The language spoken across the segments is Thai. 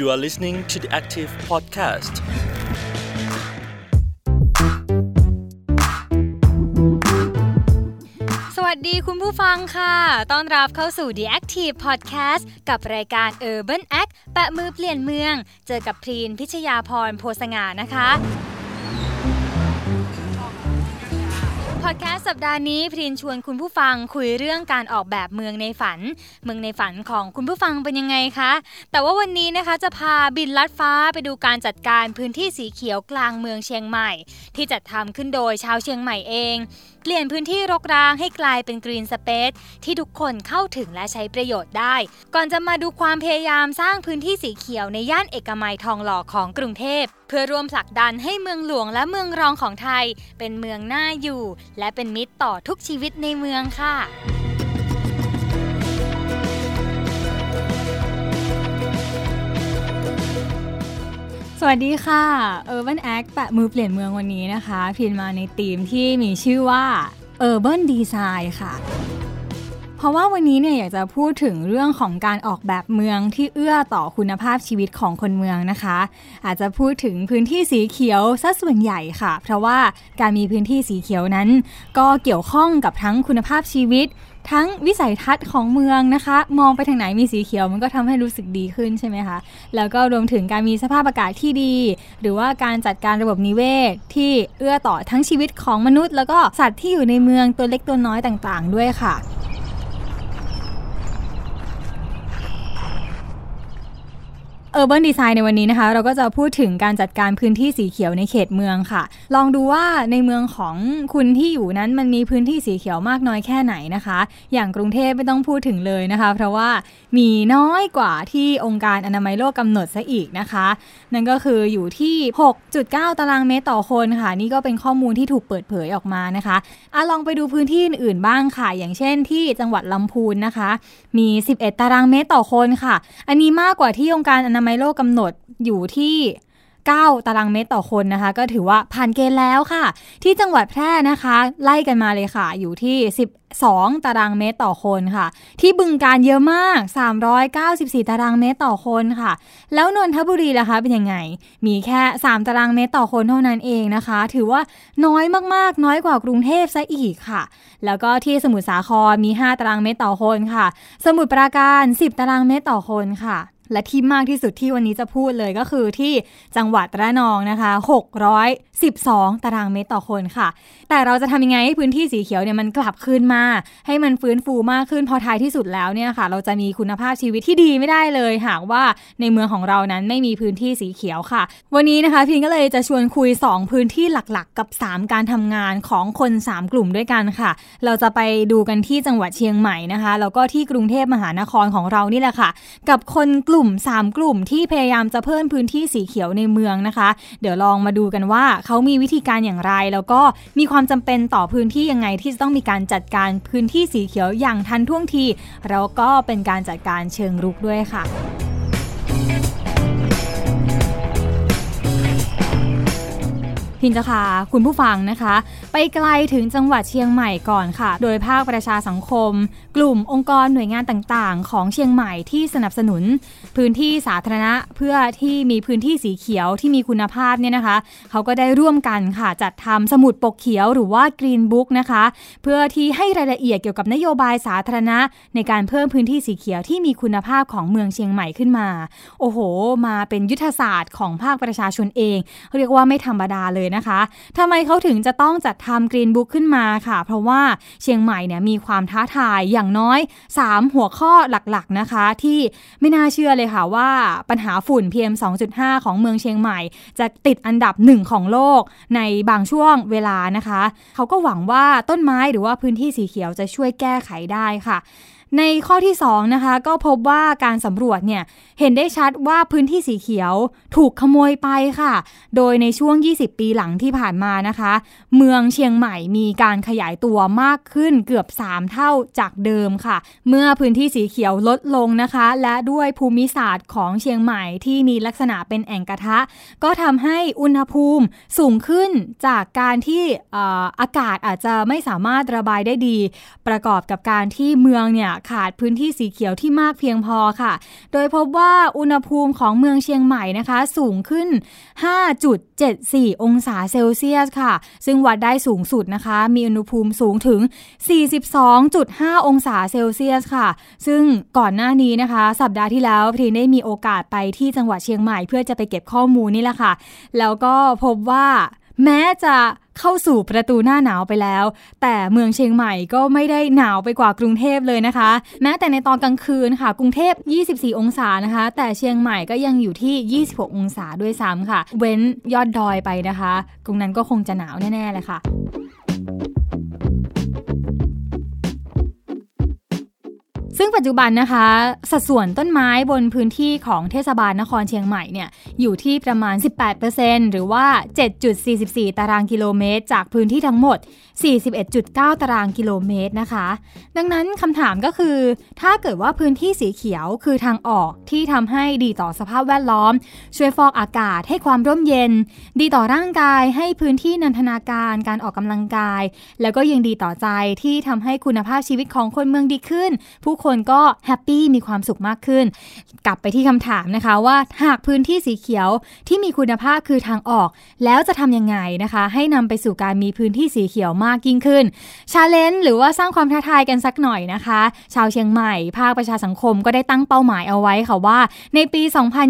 You are listening to the Active Podcast. สวัสดีคุณผู้ฟังค่ะ ต้อนรับเข้าสู่ The Active Podcast กับรายการ Urban Act แปะมือเปลี่ยนเมือง เจอกับพรีนพิชยาพรโพสงานะคะ พอดแคสต์สัปดาห์นี้พรินชวนคุณผู้ฟังคุยเรื่องการออกแบบเมืองในฝัน เมืองในฝันของคุณผู้ฟังเป็นยังไงคะ แต่ว่าวันนี้นะคะจะพาบินลัดฟ้าไปดูการจัดการพื้นที่สีเขียวกลางเมืองเชียงใหม่ ที่จัดทำขึ้นโดยชาวเชียงใหม่เองเปลี่ยนพื้นที่รกร้างให้กลายเป็นกรีนสเปซที่ทุกคนเข้าถึงและใช้ประโยชน์ได้ ก่อนจะมาดูความพยายามสร้างพื้นที่สีเขียวในย่านเอกมัยทองหล่อของกรุงเทพ เพื่อร่วมผลักดันให้เมืองหลวงและเมืองรองของไทย เป็นเมืองน่าอยู่ และเป็นมิตรต่อทุกชีวิตในเมืองค่ะ สวัสดีค่ะ Urban Act แปะมือเปลี่ยนเมืองวันนี้นะคะ พินมาในธีมที่มีชื่อว่า Urban Design ค่ะ เพราะว่าวันนี้เนี่ยอยากจะพูดถึงเรื่องของการออกแบบเมืองที่เอื้อต่อคุณภาพชีวิตของคนเมืองนะคะ อาจจะพูดถึงพื้นที่สีเขียวซะส่วนใหญ่ค่ะ เพราะว่าการมีพื้นที่สีเขียวนั้น ก็เกี่ยวข้องกับทั้งคุณภาพชีวิต ทั้งวิสัยทัศน์ของเมืองนะคะ มองไปทางไหนมีสีเขียว มันก็ทำให้รู้สึกดีขึ้นใช่ไหมคะ แล้วก็รวมถึงการมีสภาพอากาศที่ดี หรือว่าการจัดการระบบนิเวศ ที่เอื้อต่อทั้งชีวิตของมนุษย์ แล้วก็สัตว์ที่อยู่ในเมืองตัวเล็กตัวน้อยต่าง ๆ ด้วยค่ะ Urban Design ในวันนี้นะคะ เราก็จะพูดถึงการจัดการพื้นที่สีเขียวในเขตเมืองค่ะ ลองดูว่าในเมืองของคุณที่อยู่นั้นมันมีพื้นที่สีเขียวมากน้อยแค่ไหนนะคะ อย่างกรุงเทพไม่ต้องพูดถึงเลยนะคะ เพราะว่ามีน้อยกว่าที่องค์การอนามัยโลกกำหนดซะอีกนะคะ นั่นก็คืออยู่ที่ 6.9 ตารางเมตรต่อคนค่ะ นี่ก็เป็นข้อมูลที่ถูกเปิดเผยออกมานะคะอะลองไปดูพื้นที่อื่นๆบ้างค่ะ อย่างเช่นที่จังหวัดลำพูนนะคะ มี 11 ตารางเมตรต่อคนค่ะ อันนี้มากกว่าที่องค์การอนามัยโลกกำหนดอยู่ที่ 9 ตารางเมตรต่อคนนะคะ ก็ถือว่าผ่านเกณฑ์แล้วค่ะ ที่จังหวัดแพร่นะคะ ไล่กันมาเลยค่ะ อยู่ที่ 12 ตารางเมตรต่อคนค่ะ ที่บึงการเยอะมาก 394 ตารางเมตรต่อคนค่ะ แล้วนนทบุรีล่ะคะเป็นยังไง มีแค่ 3 ตารางเมตรต่อคนเท่านั้นเองนะคะ ถือว่าน้อยมากๆ น้อยกว่ากรุงเทพซะอีกค่ะ แล้วก็ที่สมุทรสาครมี 5 ตารางเมตรต่อคนค่ะ สมุทรปราการ 10 ตารางเมตรต่อคนค่ะ และที่มากที่สุดที่วันนี้จะพูดเลยก็คือที่จังหวัดระนองนะคะ 612 ตารางเมตรต่อคนค่ะ แต่เราจะทำยังไงให้พื้นที่สีเขียวเนี่ยมันกลับคืนมา ให้มันฟื้นฟูมากขึ้นพอท้ายที่สุดแล้วเนี่ยค่ะ เราจะมีคุณภาพชีวิตที่ดีไม่ได้เลย หากว่าในเมืองของเรานั้นไม่มีพื้นที่สีเขียวค่ะ วันนี้นะคะพินก็เลยจะชวนคุย 2 พื้นที่หลักๆ กับ 3 การทำงานของคน 3 กลุ่มด้วยกันค่ะ เราจะไปดูกันที่จังหวัดเชียงใหม่นะคะแล้วก็ที่กรุงเทพมหานครของเรานี่แหละค่ะ กับคนกลุ่ม3 กลุ่มที่พยายามจะเพิ่มพื้นที่สีเขียวในเมืองนะคะ เดี๋ยวลองมาดูกันว่าเขามีวิธีการอย่างไร แล้วก็มีความจำเป็นต่อพื้นที่ยังไงที่จะต้องมีการจัดการพื้นที่สีเขียวอย่างทันท่วงทีแล้วก็เป็นการจัดการเชิงรุกด้วยค่ะพินจะพาคุณผู้ฟังนะคะ ไปไกลถึงจังหวัดเชียงใหม่ก่อนค่ะ โดยภาคประชาสังคมกลุ่มองค์กรหน่วยงานต่างๆ ของเชียงใหม่ที่สนับสนุน พื้นที่สาธารณะเพื่อที่มีพื้นที่สีเขียวที่มีคุณภาพเนี่ยนะคะ เขาก็ได้ร่วมกันค่ะจัดทำสมุดปกเขียวหรือว่า Green Book นะคะ เพื่อที่ให้รายละเอียดเกี่ยวกับนโยบายสาธารณะ ในการเพิ่มพื้นที่สีเขียวที่มีคุณภาพของเมืองเชียงใหม่ขึ้นมา โอ้โห มาเป็นยุทธศาสตร์ของภาคประชาชนเอง เรียกว่าไม่ธรรมดาเลยนะคะทำไมเขาถึงจะต้องจัดทำ Green Book ขึ้นมาค่ะ เพราะว่าเชียงใหม่เนี่ยมีความท้าทายอย่างน้อย 3 หัวข้อหลักๆนะคะ ที่ไม่น่าเชื่อเลยค่ะว่าปัญหาฝุ่น PM 2.5 ของเมืองเชียงใหม่ จะติดอันดับหนึ่งของโลกในบางช่วงเวลานะคะ เขาก็หวังว่าต้นไม้หรือว่าพื้นที่สีเขียวจะช่วยแก้ไขได้ค่ะ ในข้อที่2นะคะก็พบว่าการสำรวจเนี่ยเห็นได้ชัดว่าพื้นที่สีเขียวถูกขโมยไปค่ะ โดยในช่วง 20 ปีหลังที่ผ่านมานะคะ เมืองเชียงใหม่มีการขยายตัวมากขึ้นเกือบ 3 เท่าจากเดิมค่ะ เมื่อพื้นที่สีเขียวลดลงนะคะ และด้วยภูมิศาสตร์ของเชียงใหม่ที่มีลักษณะเป็นแอ่งกระทะ ก็ทำให้อุณหภูมิสูงขึ้นจากการที่อากาศอาจจะไม่สามารถระบายได้ดี ประกอบกับการที่เมืองเนี่ยขาดพื้นที่สีเขียวที่มากเพียงพอค่ะ โดยพบว่าอุณหภูมิของเมืองเชียงใหม่นะคะ สูงขึ้น 5.74 องศาเซลเซียสค่ะ ซึ่งวัดได้สูงสุดนะคะ มีอุณหภูมิสูงถึง 42.5 องศาเซลเซียสค่ะ ซึ่งก่อนหน้านี้นะคะ สัปดาห์ที่แล้วพีได้มีโอกาสไปที่จังหวัดเชียงใหม่เพื่อจะไปเก็บข้อมูลนี่แหละค่ะ แล้วก็พบว่า แม้จะเข้าสู่ประตูหน้าหนาวไปแล้ว แต่เมืองเชียงใหม่ก็ไม่ได้หนาวไปกว่ากรุงเทพเลยนะคะ แม้แต่ในตอนกลางคืนค่ะ กรุงเทพ 24 องศานะคะ แต่เชียงใหม่ก็ยังอยู่ที่ 26 องศาด้วยซ้ำค่ะ เว้นยอดดอยไปนะคะตรงนั้นก็คงจะหนาวแน่ๆเลยค่ะ ซึ่งปัจจุบันนะคะ สัดส่วนต้นไม้บนพื้นที่ของเทศบาลนครเชียงใหม่เนี่ยอยู่ที่ประมาณ 18%หรือว่า 7.44 ตารางกิโลเมตร จากพื้นที่ทั้งหมด 41.9 ตารางกิโลเมตรนะคะ ดังนั้นคำถามก็คือ ถ้าเกิดว่าพื้นที่สีเขียวคือทางออกที่ทำให้ดีต่อสภาพแวดล้อม ช่วยฟอกอากาศให้ความร่มเย็น ดีต่อร่างกายให้พื้นที่นันทนาการการออกกำลังกาย แล้วก็ยังดีต่อใจที่ทำให้คุณภาพชีวิตของคนเมืองดีขึ้น ผู้คนก็happy มีความสุขมากขึ้น กลับไปที่คำถามนะคะว่าหากพื้นที่สีเขียวที่มีคุณภาพคือทางออก แล้วจะทำยังไงนะคะ ให้นำไปสู่การมีพื้นที่สีเขียวมากยิ่งขึ้น challenge หรือว่าสร้างความท้าทายกันสักหน่อยนะคะ ชาวเชียงใหม่ ภาคประชาสังคมก็ได้ตั้งเป้าหมายเอาไว้ค่ะว่า ในปี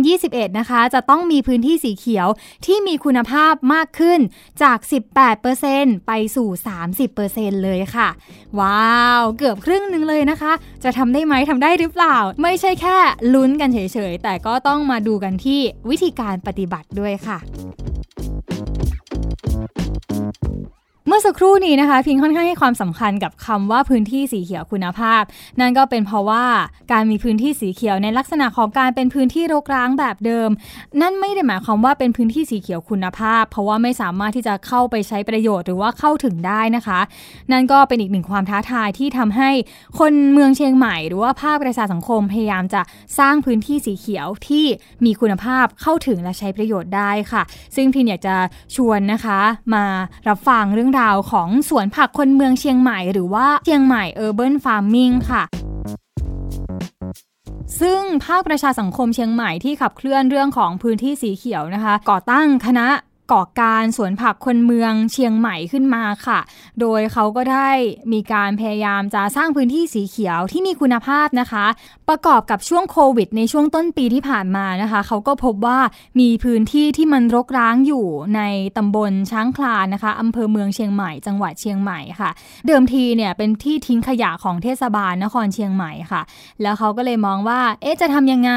2021 นะคะ จะต้องมีพื้นที่สีเขียวที่มีคุณภาพมากขึ้นจาก 18%ไปสู่ 30%เลยค่ะ ว้าว เกือบครึ่งหนึ่งเลยนะคะ จะทำได้ไหมทำได้หรือเปล่า ไม่ใช่แค่ลุ้นกันเฉยๆ แต่ก็ต้องมาดูกันที่วิธีการปฏิบัติด้วยค่ะ เมื่อสักครู่นี้นะคะ พิงค่อนข้างให้ความสำคัญกับคำว่าพื้นที่สีเขียวคุณภาพ นั่นก็เป็นเพราะว่าการมีพื้นที่สีเขียวในลักษณะของการเป็นพื้นที่รกร้างแบบเดิม นั่นไม่ได้หมายความว่าเป็นพื้นที่สีเขียวคุณภาพ เพราะว่าไม่สามารถที่จะเข้าไปใช้ประโยชน์หรือว่าเข้าถึงได้นะคะ นั่นก็เป็นอีกหนึ่งความท้าทายที่ทำให้คนเมืองเชียงใหม่ หรือว่าภาคประชาสังคมพยายามจะสร้างพื้นที่สีเขียวที่มีคุณภาพเข้าถึงและใช้ประโยชน์ได้ค่ะ ซึ่งพินอยากจะชวนนะคะ มารับฟังเรื่องราวของสวนผักคนเมืองเชียงใหม่หรือว่าเชียงใหม่ Urban Farming ค่ะซึ่งภาคประชาสังคมเชียงใหม่ที่ขับเคลื่อนเรื่องของพื้นที่สีเขียวนะคะ ก่อตั้งคณะ ก่อการสวนผักคนเมืองเชียงใหม่ขึ้นมาค่ะ โดยเขาก็ได้มีการพยายามจะสร้างพื้นที่สีเขียวที่มีคุณภาพนะคะ ประกอบกับช่วงโควิด ในช่วงต้นปีที่ผ่านมานะคะ เขาก็พบว่ามีพื้นที่ที่มันรกร้างอยู่ในตำบลช้างคลานนะคะอำเภอเมืองเชียงใหม่ จังหวัดเชียงใหม่ค่ะ เดิมทีเนี่ยเป็นที่ทิ้งขยะของเทศบาลนครเชียงใหม่ค่ะ แล้วเขาก็เลยมองว่าเอ๊ะจะทำยังไง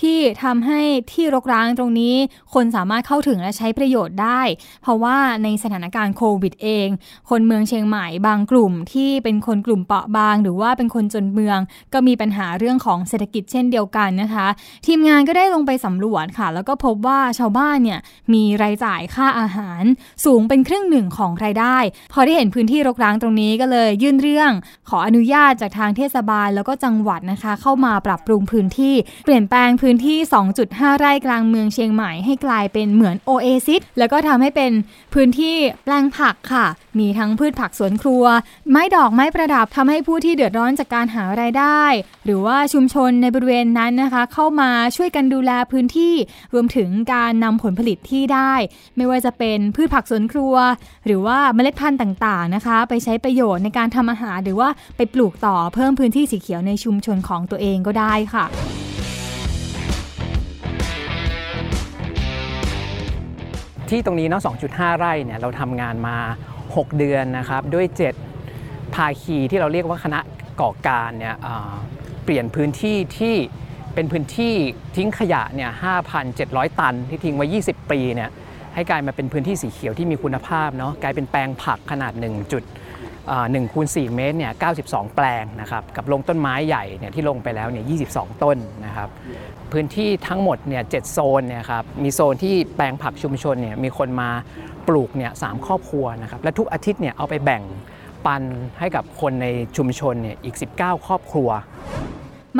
ที่ทำให้ที่รกร้างตรงนี้ คนสามารถเข้าถึงและใช้ประโยชน์ได้ เพราะว่าในสถานการณ์โควิดเอง คนเมืองเชียงใหม่บางกลุ่มที่เป็นคนกลุ่มเปราะบาง หรือว่าเป็นคนจนเมือง ก็มีปัญหาเรื่องของเศรษฐกิจเช่นเดียวกันนะคะ ทีมงานก็ได้ลงไปสำรวจค่ะ แล้วก็พบว่าชาวบ้านเนี่ยมีรายจ่ายค่าอาหาร สูงเป็นครึ่งหนึ่งของรายได้ พอได้เห็นพื้นที่รกร้างตรงนี้ก็เลยยื่นเรื่อง ขออนุญาตจากทางเทศบาลแล้วก็จังหวัดนะคะ เข้ามาปรับปรุงพื้นที่ เปลี่ยนแปลงพื้นที่ 2.5 ไร่กลางเมืองเชียงใหม่ให้กลายเป็นเหมือนโอเอซิสแล้วก็ทำให้เป็นพื้นที่แปลงผักค่ะ มีทั้งพืชผักสวนครัว ไม้ดอกไม้ประดับทำให้ผู้ที่เดือดร้อนจากการหารายได้ หรือว่าชุมชนในบริเวณนั้นนะคะ เข้ามาช่วยกันดูแลพื้นที่รวมถึงการนำผลผลิตที่ได้ ไม่ว่าจะเป็นพืชผักสวนครัว หรือว่าเมล็ดพันธุ์ต่างๆนะคะ ไปใช้ประโยชน์ในการทำอาหาร หรือว่าไปปลูกต่อเพิ่มพื้นที่สีเขียวในชุมชนของตัวเองก็ได้ค่ะ ที่ตรงนี้เนาะ 2.5 ไร่เนี่ยเราทำงานมา 6 เดือนนะครับ ด้วย 7 ภาคีที่เราเรียกว่าคณะก่อการเนี่ยเเปลี่ยนพื้นที่ที่เป็นพื้นที่ทิ้งขยะเนี่ย 5,700 ตันที่ทิ้งไว้ 20 ปีเนี่ยให้กลายมาเป็นพื้นที่สีเขียวที่มีคุณภาพเนาะกลายเป็นแปลงผักขนาด 1 จุด1คูณ4เมตรเนี่ย92 แปลงนะครับกับลงต้นไม้ใหญ่เนี่ยที่ลงไปแล้วเนี่ย22 ต้นนะครับ พื้นที่ทั้งหมดเนี่ยเโซนเนี่ยครับมีโซนที่แปลงผักชุมชนเนี่ยมีคนมาปลูกเนี่ยสามครอบครัวนะครับและทุกอาทิตย์เนี่ยเอาไปแบ่งปันให้กับคนในชุมชนเนี่ยอีก 19 ครอบครัว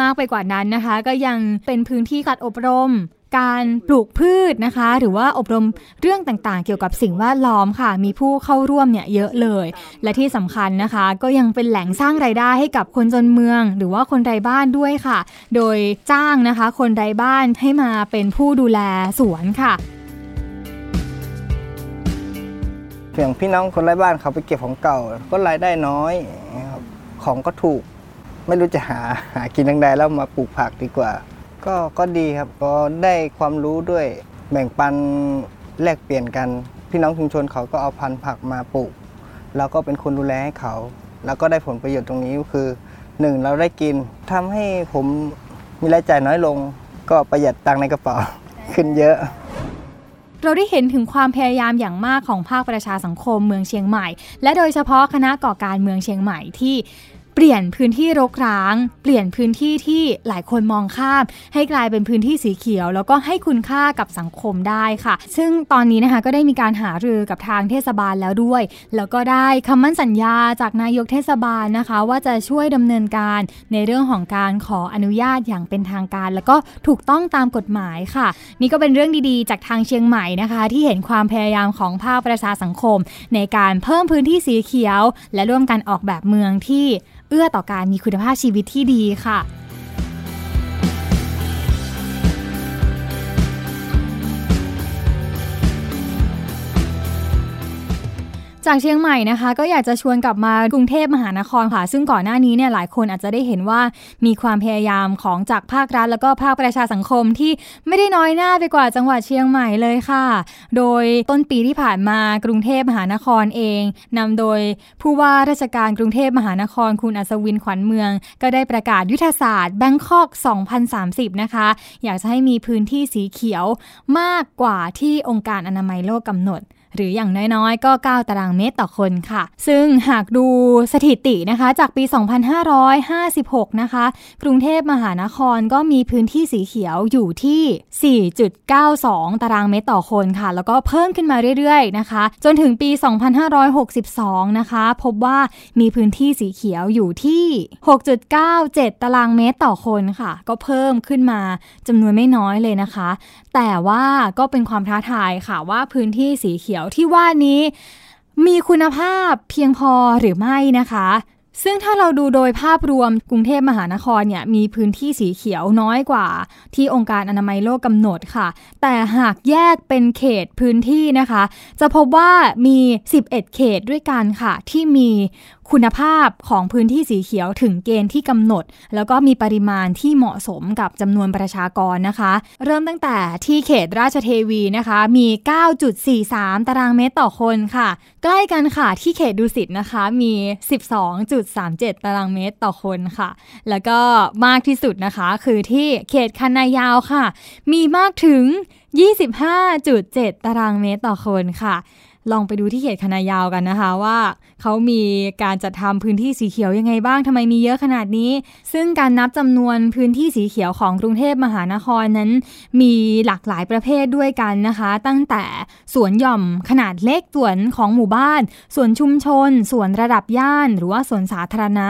มากไปกว่านั้นนะคะ ก็ยังเป็นพื้นที่การอบรม การปลูกพืชนะคะ หรือว่าอบรมเรื่องต่างๆ เกี่ยวกับสิ่งแวดล้อมค่ะ มีผู้เข้าร่วมเนี่ยเยอะเลย และที่สำคัญนะคะ ก็ยังเป็นแหล่งสร้างไรายได้ให้กับคนจนเมือง หรือว่าคนไร้บ้านด้วยค่ะ โดยจ้างนะคะ คนไร้บ้านให้มาเป็นผู้ดูแลสวนค่ะเพียงพี่น้องคนไร้บ้านเขาไปเก็บของเก่า ก็รายได้น้อยของก็ถูก ไม่รู้จะหาหากินทางใดแล้วมาปลูกผักดีกว่า ก็ก็ดีครับก็ได้ความรู้ด้วยแบ่งปันแลกเปลี่ยนกัน พี่น้องชุมชนเขาก็เอาพันธุ์ผักมาปลูกเราก็เป็นคนดูแลให้เขา แล้วก็ได้ผลประโยชน์ตรงนี้ก็คือหนึ่งเราได้กินทำให้ผมมีรายจ่ายน้อยลง ก็ประหยัดตังค์ในกระเป๋าขึ้นเยอะเราได้เห็นถึงความพยายามอย่างมากของภาคประชาสังคมเมืองเชียงใหม่ และโดยเฉพาะคณะก่อการเมืองเชียงใหม่ที่ เปลี่ยนพื้นที่รกร้าง เปลี่ยนพื้นที่ที่หลายคนมองข้าม ให้กลายเป็นพื้นที่สีเขียว แล้วก็ให้คุณค่ากับสังคมได้ค่ะ ซึ่งตอนนี้นะคะก็ได้มีการหารือกับทางเทศบาลแล้วด้วย แล้วก็ได้คำมั่นสัญญาจากนายกเทศบาลนะคะ ว่าจะช่วยดำเนินการในเรื่องของการขออนุญาตอย่างเป็นทางการ แล้วก็ถูกต้องตามกฎหมายค่ะ นี่ก็เป็นเรื่องดีๆ จากทางเชียงใหม่นะคะ ที่เห็นความพยายามของภาคประชาสังคม ในการเพิ่มพื้นที่สีเขียว และร่วมกันออกแบบเมืองที่ เอื้อต่อการมีคุณภาพชีวิตที่ดีค่ะ จากเชียงใหม่นะคะ ก็อยากจะชวนกลับมากรุงเทพมหานครค่ะ ซึ่งก่อนหน้านี้เนี่ยหลายคนอาจจะได้เห็นว่ามีความพยายามของจากภาครัฐ แล้วก็ภาคประชาสังคมที่ไม่ได้น้อยหน้าไปกว่าจังหวัดเชียงใหม่เลยค่ะ โดยต้นปีที่ผ่านมากรุงเทพมหานครเองนำโดยผู้ว่าราชการกรุงเทพมหานครคุณอัศวินขวัญเมือง ก็ได้ประกาศยุทธศาสตร์แบงคอก 2030 นะคะ อยากจะให้มีพื้นที่สีเขียวมากกว่าที่องค์การอนามัยโลกกำหนด หรืออย่างน้อยๆ ก็ 9 ตารางเมตรต่อคนค่ะ ซึ่งหากดูสถิตินะคะจากปี 2556 นะคะ กรุงเทพมหานครก็มีพื้นที่สีเขียวอยู่ที่ 4.92 ตารางเมตรต่อคนค่ะ แล้วก็เพิ่มขึ้นมาเรื่อยๆนะคะ จนถึงปี 2562 นะคะ พบว่ามีพื้นที่สีเขียวอยู่ที่ 6.97 ตารางเมตรต่อคนค่ะ ก็เพิ่มขึ้นมาจำนวนไม่น้อยเลยนะคะ แต่ว่าก็เป็นความท้าทายค่ะว่าพื้นที่สีเขียวที่ว่านี้ มีคุณภาพเพียงพอหรือไม่นะคะ ซึ่งถ้าเราดูโดยภาพรวมกรุงเทพมหานครเนี่ยมีพื้นที่สีเขียวน้อยกว่า ที่องค์การอนามัยโลกกำหนดค่ะ แต่หากแยกเป็นเขตพื้นที่นะคะ จะพบว่ามี 11 เขตด้วยกันค่ะ ที่มี คุณภาพของพื้นที่สีเขียวถึงเกณฑ์ที่กำหนด แล้วก็มีปริมาณที่เหมาะสมกับจำนวนประชากรนะคะ เริ่มตั้งแต่ที่เขตราชเทวีนะคะ มี 9.43 ตารางเมตรต่อคนค่ะ ใกล้กันค่ะที่เขตดุสิตนะคะมี 12.37 ตารางเมตรต่อคนค่ะ แล้วก็มากที่สุดนะคะ คือที่เขตคันนายาวค่ะ มีมากถึง 25.7 ตารางเมตรต่อคนค่ะ ลองไปดูที่เขตคณะยาวกันนะคะว่า เขามีการจัดทำพื้นที่สีเขียวยังไงบ้างทำไมมีเยอะขนาดนี้ ซึ่งการนับจำนวนพื้นที่สีเขียวของกรุงเทพมหานครนั้น มีหลากหลายประเภทด้วยกันนะคะ ตั้งแต่สวนหย่อมขนาดเล็กสวนของหมู่บ้านสวนชุมชนสวนระดับย่าน หรือว่าสวนสาธารณะ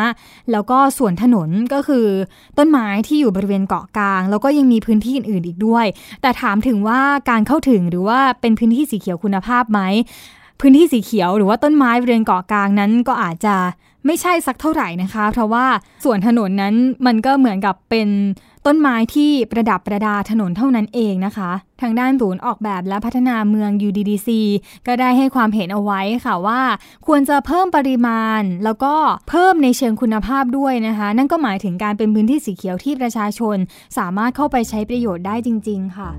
แล้วก็สวนถนนก็คือ ต้นไม้ที่อยู่บริเวณเกาะกลาง แล้วก็ยังมีพื้นที่อื่นๆอีกด้วย แต่ถามถึงว่าการเข้าถึงหรือว่าเป็นพื้นที่สีเขียวคุณภาพไหม พื้นที่สีเขียวหรือว่าต้นไม้บริเวณเกาะกลางนั้นก็อาจจะไม่ใช่สักเท่าไหร่นะคะ เพราะว่าส่วนถนนนั้นมันก็เหมือนกับเป็นต้นไม้ที่ประดับประดาถนนเท่านั้นเองนะคะ ทางด้านศูนย์ออกแบบและพัฒนาเมือง UDDC ก็ได้ให้ความเห็นเอาไว้ค่ะว่า ควรจะเพิ่มปริมาณ แล้วก็เพิ่มในเชิงคุณภาพด้วยนะคะ นั่นก็หมายถึงการเป็นพื้นที่สีเขียวที่ประชาชน สามารถเข้าไปใช้ประโยชน์ได้จริง ๆ ค่ะ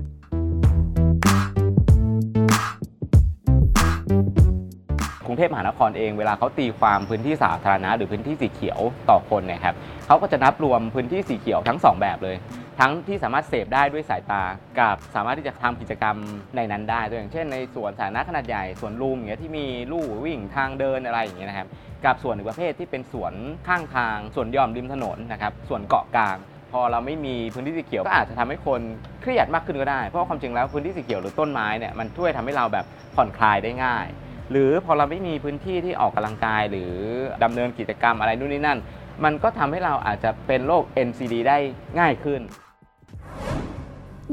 รุงเทพมหานครเองเวลาเขาตีความพื้นที่สาธารณะหรือพื้นที่สีเขียวต่อคนเนี่ยครับเขาก็จะนับรวมพื้นที่สีเขียวทั้ง 2 แบบเลย ทั้งที่สามารถเสพได้ด้วยสายตา กับสามารถที่จะทำกิจกรรมในนั้นได้ตัวอย่างเช่นในสวนสาธารณะขนาดใหญ่สวนลุมอย่างเงี้ยที่มีลู่วิ่งทางเดินอะไรอย่างเงี้ยนะครับกับส่วนอีกประเภทที่เป็นสวนข้างทางสวนย่อมริมถนนนะครับสวนเกาะกลางพอเราไม่มีพื้นที่สีเขียวก็อาจจะทำให้คนเครียดมากขึ้นก็ได้ เพราะว่าความจริงแล้วพื้นที่สีเขียวหรือต้นไม้เนี่ยมันช่วยทำให้เราแบบผ่อนคลายได้ง่าย หรือพอเราไม่มีพื้นที่ที่ออกกำลังกาย หรือดำเนินกิจกรรมอะไรนู่นนี่นั่น มันก็ทำให้เราอาจจะเป็นโรค NCD ได้ง่ายขึ้น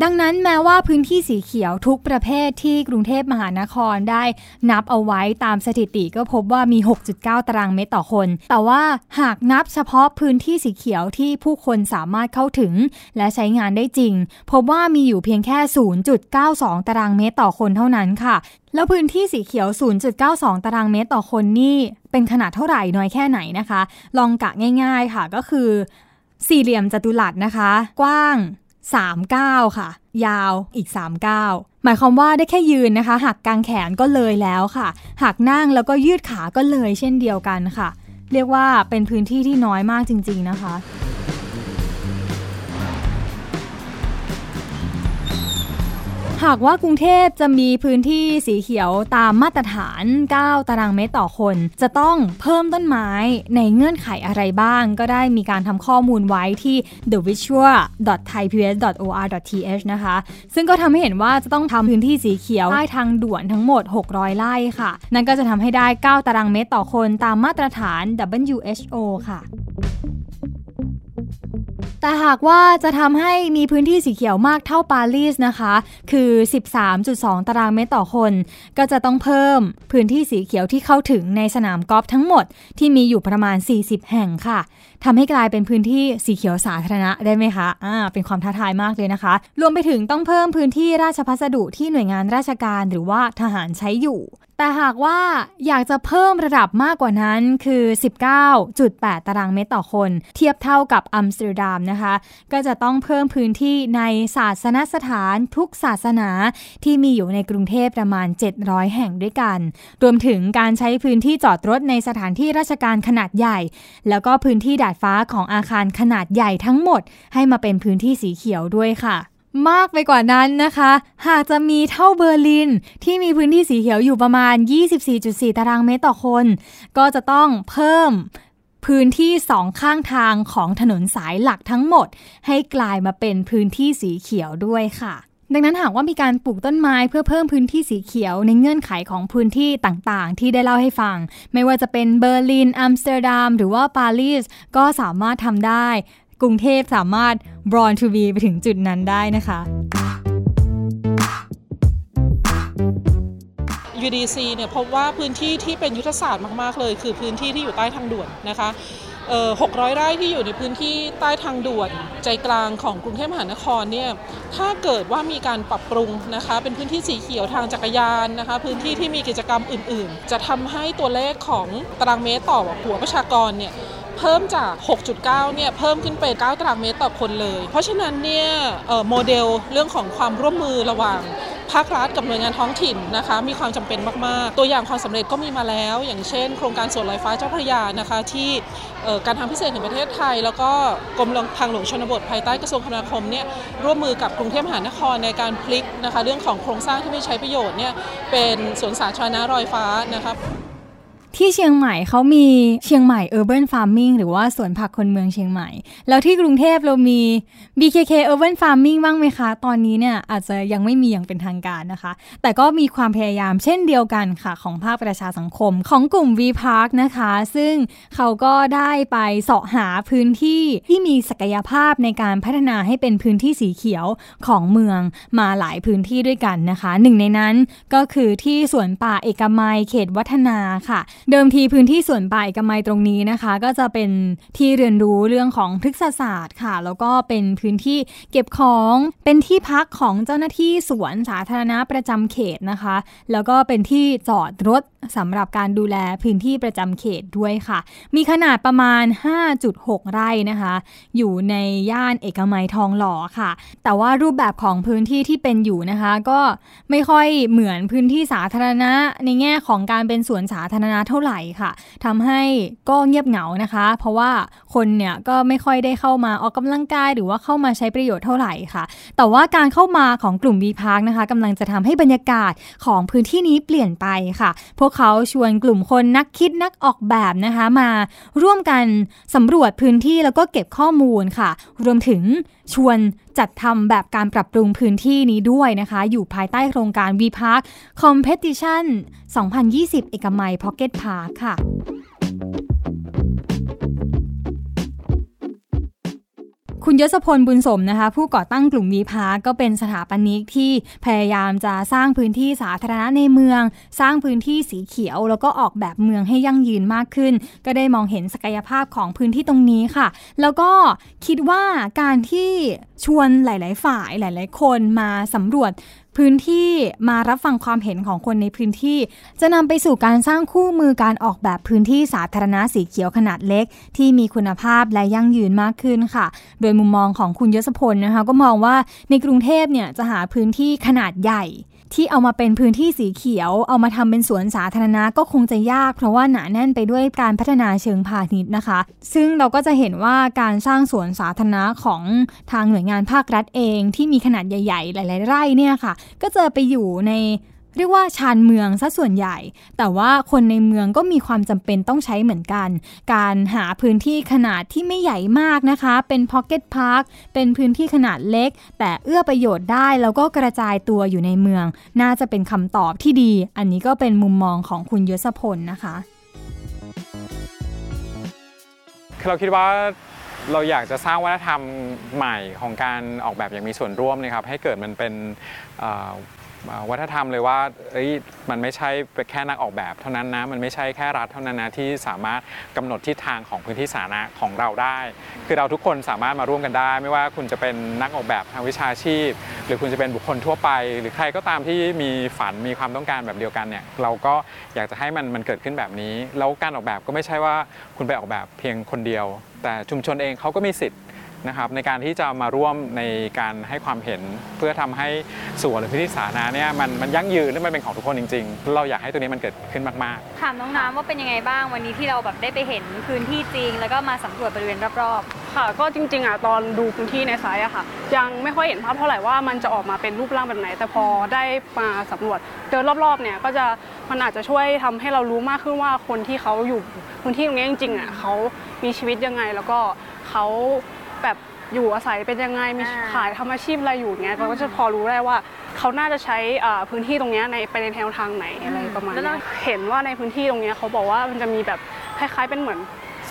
ดังนั้นแม้ว่าพื้นที่สีเขียวทุกประเภทที่กรุงเทพมหานครได้นับเอาไว้ตามสถิติก็พบว่ามี 6.9 ตารางเมตรต่อคน แต่ว่าหากนับเฉพาะพื้นที่สีเขียวที่ผู้คนสามารถเข้าถึง และใช้งานได้จริง พบว่ามีอยู่เพียงแค่ 0.92 ตารางเมตรต่อคนเท่านั้นค่ะ แล้วพื้นที่สีเขียว 0.92 ตารางเมตรต่อคนนี่เป็นขนาดเท่าไหร่น้อยแค่ไหนนะคะ ลองกะง่าย ๆค่ะก็คือ สี่เหลี่ยมจัตุรัสนะคะ กว้าง 39ค่ะ ยาวอีก39หมายความว่าได้แค่ยืนนะคะหักกางแขนก็เลยแล้วค่ะหักนั่งแล้วก็ยืดขาก็เลยเช่นเดียวกันค่ะ เรียกว่าเป็นพื้นที่ที่น้อยมากจริง ๆนะคะ หากว่ากรุงเทพจะมีพื้นที่สีเขียวตามมาตรฐาน 9 ตารางเมตรต่อคน จะต้องเพิ่มต้นไม้ในเงื่อนไขอะไรบ้าง ก็ได้มีการทำข้อมูลไว้ที่ thevisual.thaipbs.or.th นะคะ ซึ่งก็ทำให้เห็นว่าจะต้องทำพื้นที่สีเขียวใต้ทางด่วนทั้งหมด 600 ไร่ค่ะ นั่นก็จะทำให้ได้ 9 ตารางเมตรต่อคนตามมาตรฐาน WHO ค่ะ แต่หากว่าจะทำให้มีพื้นที่สีเขียวมากเท่าปารีสนะคะ คือ 13.2 ตารางเมตรต่อคน ก็จะต้องเพิ่มพื้นที่สีเขียวที่เข้าถึงในสนามกอล์ฟทั้งหมดที่มีอยู่ประมาณ 40 แห่งค่ะ ทำให้กลายเป็นพื้นที่สีเขียวสาธารณะได้ไหมคะอ่าเป็นความท้าทายมากเลยนะคะ รวมไปถึงต้องเพิ่มพื้นที่ราชพัสดุที่หน่วยงานราชการหรือว่าทหารใช้อยู่ แต่หากว่าอยากจะเพิ่มระดับมากกว่านั้นคือ 19.8 ตารางเมตรต่อคน เทียบเท่ากับอัมสเตอร์ดัมนะคะ ก็จะต้องเพิ่มพื้นที่ในศาสนสถานทุกศาสนาที่มีอยู่ในกรุงเทพประมาณ 700 แห่งด้วยกัน รวมถึงการใช้พื้นที่จอดรถในสถานที่ราชการขนาดใหญ่ แล้วก็พื้นที่ดาดฟ้าของอาคารขนาดใหญ่ทั้งหมด ให้มาเป็นพื้นที่สีเขียวด้วยค่ะ มากไปกว่านั้นนะคะ หากจะมีเท่าเบอร์ลิน ที่มีพื้นที่สีเขียวอยู่ประมาณ 24.4 ตารางเมตรต่อคน ก็จะต้องเพิ่มพื้นที่สองข้างทางของถนนสายหลักทั้งหมด ให้กลายมาเป็นพื้นที่สีเขียวด้วยค่ะ ดังนั้นหากว่ามีการปลูกต้นไม้เพื่อเพิ่มพื้นที่สีเขียวในเงื่อนไขของพื้นที่ต่างๆ ที่ได้เล่าให้ฟัง ไม่ว่าจะเป็นเบอร์ลินอัมสเตอร์ดัมหรือว่าปารีสก็สามารถทำได้ กรุงเทพสามารถ born to be ไปถึงจุดนั้นได้นะคะ UDC เนี่ยพบว่าพื้นที่ที่เป็นยุทธศาสตร์มาก ๆ เลย คือพื้นที่ที่อยู่ใต้ทางด่วนนะคะ 600 ไร่ที่อยู่ในพื้นที่ใต้ทางด่วนใจกลางของกรุงเทพมหานครเนี่ย ถ้าเกิดว่ามีการปรับปรุงนะคะ เป็นพื้นที่สีเขียวทางจักรยานนะคะ พื้นที่ที่มีกิจกรรมอื่น ๆ จะทำให้ตัวเลขของตารางเมตรต่อหัวประชากรเนี่ยเพิ่มจาก 6.9 เนี่ย เพิ่มขึ้นเป็น 9 ตารางเมตรต่อคนเลย เพราะฉะนั้นเนี่ยโมเดลเรื่องของความร่วมมือระหว่าง ภาครัฐกับหน่วยงานท้องถิ่นนะคะมีความจำเป็นมาก ๆ ตัวอย่างความสำเร็จก็มีมาแล้ว อย่างเช่น โครงการสวนลอยฟ้าเจ้าพระยานะคะที่การทางพิเศษแห่งประเทศไทย แล้วก็กรมทางหลวงชนบทภายใต้กระทรวงคมนาคมเนี่ยร่วมมือกับกรุงเทพมหานครในการพลิกนะคะเรื่องของโครงสร้างที่ไม่ใช้ประโยชน์เนี่ยเป็นสวนสาธารณะลอยฟ้านะครับ ที่เชียงใหม่เขามีเชียงใหม่ Urban Farming หรือว่าสวนผักคนเมืองเชียงใหม่ แล้วที่กรุงเทพเรามี BKK Urban Farming บ้างไหมคะ ตอนนี้เนี่ยอาจจะยังไม่มีอย่างเป็นทางการนะคะ แต่ก็มีความพยายามเช่นเดียวกันค่ะ ของภาคประชาสังคมของกลุ่ม V Park นะคะ ซึ่งเขาก็ได้ไปเสาะหาพื้นที่ที่มีศักยภาพในการพัฒนาให้เป็นพื้นที่สีเขียวของเมืองมาหลายพื้นที่ด้วยกันนะคะ หนึ่งในนั้นก็คือที่สวนป่าเอกมัยเขตวัฒนาค่ะเดิมทีพื้นที่ส่วนป่าเอกมัยตรงนี้นะคะ ก็จะเป็นที่เรียนรู้เรื่องของพฤกษศาสตร์ค่ะ แล้วก็เป็นพื้นที่เก็บของเป็นที่พักของเจ้าหน้าที่สวนสาธารณะประจำเขตนะคะ แล้วก็เป็นที่จอดรถ สำหรับการดูแลพื้นที่ประจำเขตด้วยค่ะ มีขนาดประมาณ 5.6 ไร่นะคะ อยู่ในย่านเอกมัยทองหล่อค่ะ แต่ว่ารูปแบบของพื้นที่ที่เป็นอยู่นะคะ ก็ไม่ค่อยเหมือนพื้นที่สาธารณะ ในแง่ของการเป็นสวนสาธารณะเท่าไหร่ค่ะทำให้ก็เงียบเหงานะคะ เพราะว่าคนเนี่ยก็ไม่ค่อยได้เข้ามาออกกำลังกาย หรือว่าเข้ามาใช้ประโยชน์เท่าไหร่ค่ะ แต่ว่าการเข้ามาของกลุ่ม B Park นะคะกำลังจะทำให้บรรยากาศของพื้นที่นี้เปลี่ยนไปค่ะ พวกเขาชวนกลุ่มคนนักคิดนักออกแบบนะคะมาร่วมกันสำรวจพื้นที่แล้วก็เก็บข้อมูลค่ะ รวมถึงชวนจัดทำแบบการปรับปรุงพื้นที่นี้ด้วยนะคะ อยู่ภายใต้โครงการ V Park Competition 2020 เอกมัย Pocket Park ค่ะ คุณยศพลบุญสมนะคะ ผู้ก่อตั้งกลุ่มวีพาก็เป็นสถาปนิกที่พยายามจะสร้างพื้นที่สาธารณะในเมือง สร้างพื้นที่สีเขียว แล้วก็ออกแบบเมืองให้ยั่งยืนมากขึ้น ก็ได้มองเห็นศักยภาพของพื้นที่ตรงนี้ค่ะ แล้วก็คิดว่าการที่ชวนหลาย ๆ ฝ่ายหลาย ๆ คนมาสำรวจ พื้นที่มารับฟังความเห็นของคนในพื้นที่ จะนำไปสู่การสร้างคู่มือการออกแบบพื้นที่สาธารณะสีเขียวขนาดเล็ก ที่มีคุณภาพและยั่งยืนมากขึ้นค่ะ โดยมุมมองของคุณยศพลนะคะ ก็มองว่าในกรุงเทพเนี่ยจะหาพื้นที่ขนาดใหญ่ ที่เอามาเป็นพื้นที่สีเขียว เอามาทำเป็นสวนสาธารณะก็คงจะยาก เพราะว่าหนาแน่นไปด้วยการพัฒนาเชิงพาณิชย์นะคะ ซึ่งเราก็จะเห็นว่าการสร้างสวนสาธารณะของทางหน่วยงานภาครัฐเอง ที่มีขนาดใหญ่ ๆ หลาย ๆ ไร่เนี่ยค่ะ ก็จะไปอยู่ใน เรียกว่าชานเมืองซะส่วนใหญ่ แต่ว่าคนในเมืองก็มีความจำเป็นต้องใช้เหมือนกัน การหาพื้นที่ขนาดที่ไม่ใหญ่มากนะคะ เป็นพ็อกเก็ตพาร์ค เป็นพื้นที่ขนาดเล็ก แต่เอื้อประโยชน์ได้แล้วก็กระจายตัวอยู่ในเมือง น่าจะเป็นคำตอบที่ดี อันนี้ก็เป็นมุมมองของคุณยศพลนะคะคือเราคิดว่าเราอยากจะสร้างวัฒนธรรมใหม่ของการออกแบบอย่างมีส่วนร่วมนะครับให้เกิดมันเป็น วัฒนธรรมเลยว่ามันไม่ใช่แค่นักออกแบบเท่านั้นนะ มันไม่ใช่แค่รัฐเท่านั้นนะที่สามารถกำหนดทิศทางของพื้นที่สาธารณะของเราได้ คือเราทุกคนสามารถมาร่วมกันได้ ไม่ว่าคุณจะเป็นนักออกแบบทางวิชาชีพ หรือคุณจะเป็นบุคคลทั่วไป หรือใครก็ตามที่มีฝันมีความต้องการแบบเดียวกันเนี่ยเราก็อยากจะให้มันมันเกิดขึ้นแบบนี้ แล้วการออกแบบก็ไม่ใช่ว่าคุณไปออกแบบเพียงคนเดียว แต่ชุมชนเองเขาก็มีสิทธิ์ นะครับในการที่จะมาร่วมในการให้ความเห็นเพื่อทำให้สวนหรือพื้นที่สาธารณะเนี่ยมันมันยั่งยืนและมันเป็นของทุกคนจริง ๆ เราอยากให้ตัวนี้มันเกิดขึ้นมากๆถามน้องน้ำว่าเป็นยังไงบ้างวันนี้ที่เราแบบได้ไปเห็นพื้นที่จริง แล้วก็มาสำรวจบริเวณรอบค่ะ ก็จริงๆอะตอนดูพื้นที่ในไซต์อะค่ะ ยังไม่ค่อยเห็นภาพเท่าไหร่ว่ามันจะออกมาเป็นรูปร่างแบบไหน แต่พอได้มาสำรวจเดินรอบๆเนี่ยก็จะมันอาจจะช่วยทำให้เรารู้มากขึ้นว่าคนที่เขาอยู่พื้นที่ตรงนี้จริงๆอะเขามีชีวิตยังไงแล้วก็เขา แบบอยู่อาศัยเป็นยังไงมีขายทำอาชีพอะไรอยู่เงี้ยเราก็จะพอรู้ได้ว่าเขาน่าจะใช้อ่าพื้นที่ตรงเนี้ยในไปในแนวทางไหนอะไรประมาณเนี้ยเห็นว่าในพื้นที่ตรงเนี้ยเขาบอกว่ามันจะมีแบบคล้ายๆเป็นเหมือน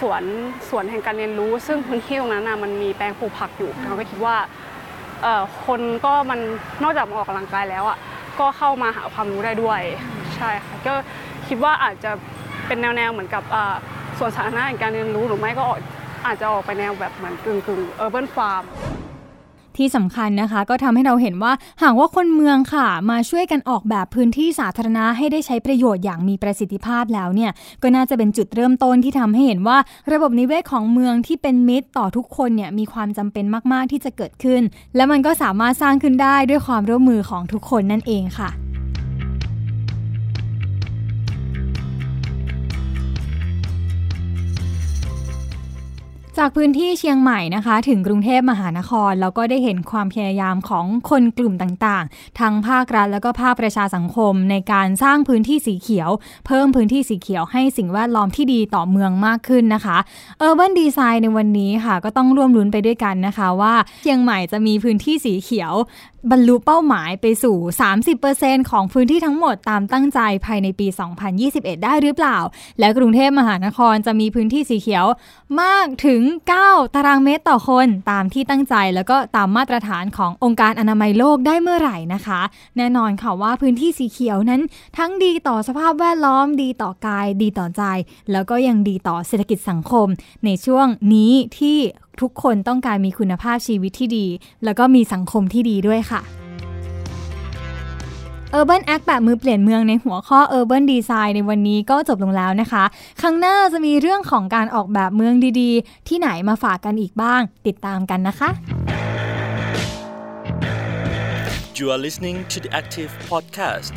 สวนสวนแห่งการเรียนรู้ ซึ่งพื้นที่ตรงนั้นนะมันมีแปลงปลูกผักอยู่เราก็คิดว่าเอ่อคนก็มันนอกจากมาออกกำลังกายแล้วอะก็เข้ามาหาความรู้ได้ด้วยใช่ค่ะก็คิดว่าอาจจะเป็นแนวๆเหมือนกับอ่าสวนสาธารณะแห่งการเรียนรู้หรือไม่ก็ อาจจะออกไปแนวแบบเหมือนกึ่งกึ่งเออร์เบิร์นฟาร์มที่สำคัญนะคะก็ทำให้เราเห็นว่าหากว่าคนเมืองค่ะ มาช่วยกันออกแบบพื้นที่สาธารณะให้ได้ใช้ประโยชน์อย่างมีประสิทธิภาพแล้วเนี่ย ก็น่าจะเป็นจุดเริ่มต้นที่ทำให้เห็นว่า ระบบนิเวศของเมืองที่เป็นมิตรต่อทุกคนเนี่ยมีความจำเป็นมาก ๆ ที่จะเกิดขึ้น และมันก็สามารถสร้างขึ้นได้ด้วยความร่วมมือของทุกคนนั่นเองค่ะ จากพื้นที่เชียงใหม่นะคะ ถึงกรุงเทพมหานครเราก็ได้เห็นความพยายามของคนกลุ่มต่างๆ ทั้งภาครัฐแล้วก็ภาคประชาสังคมในการสร้างพื้นที่สีเขียว เพิ่มพื้นที่สีเขียวให้สิ่งแวดล้อมที่ดีต่อเมืองมากขึ้นนะคะ Urban Design ในวันนี้ค่ะ ก็ต้องร่วมรุ้นไปด้วยกันนะคะ ว่าเชียงใหม่จะมีพื้นที่สีเขียวบรรลุเป้าหมายไปสู่ 30%ของพื้นที่ทั้งหมดตามตั้งใจภายในปี 2021 ได้หรือเปล่า และกรุงเทพมหานครจะมีพื้นที่สีเขียวมากถึง 9 ตารางเมตรต่อคนตามที่ตั้งใจแล้วก็ตามมาตรฐานขององค์การอนามัยโลกได้เมื่อไหร่นะคะ แน่นอนค่ะว่าพื้นที่สีเขียวนั้น ทั้งดีต่อสภาพแวดล้อม ดีต่อกาย ดีต่อใจ แล้วก็ยังดีต่อเศรษฐกิจสังคม ในช่วงนี้ที่ ทุกคนต้องการมีคุณภาพชีวิตที่ดี แล้วก็มีสังคมที่ดีด้วยค่ะ Urban Act แบบมือเปลี่ยนเมืองในหัวข้อ Urban Design ในวันนี้ก็จบลงแล้วนะคะ ครั้งหน้าจะมีเรื่องของการออกแบบเมืองดีๆ ที่ไหนมาฝากกันอีกบ้าง ติดตามกันนะคะ You are listening to the Active Podcast.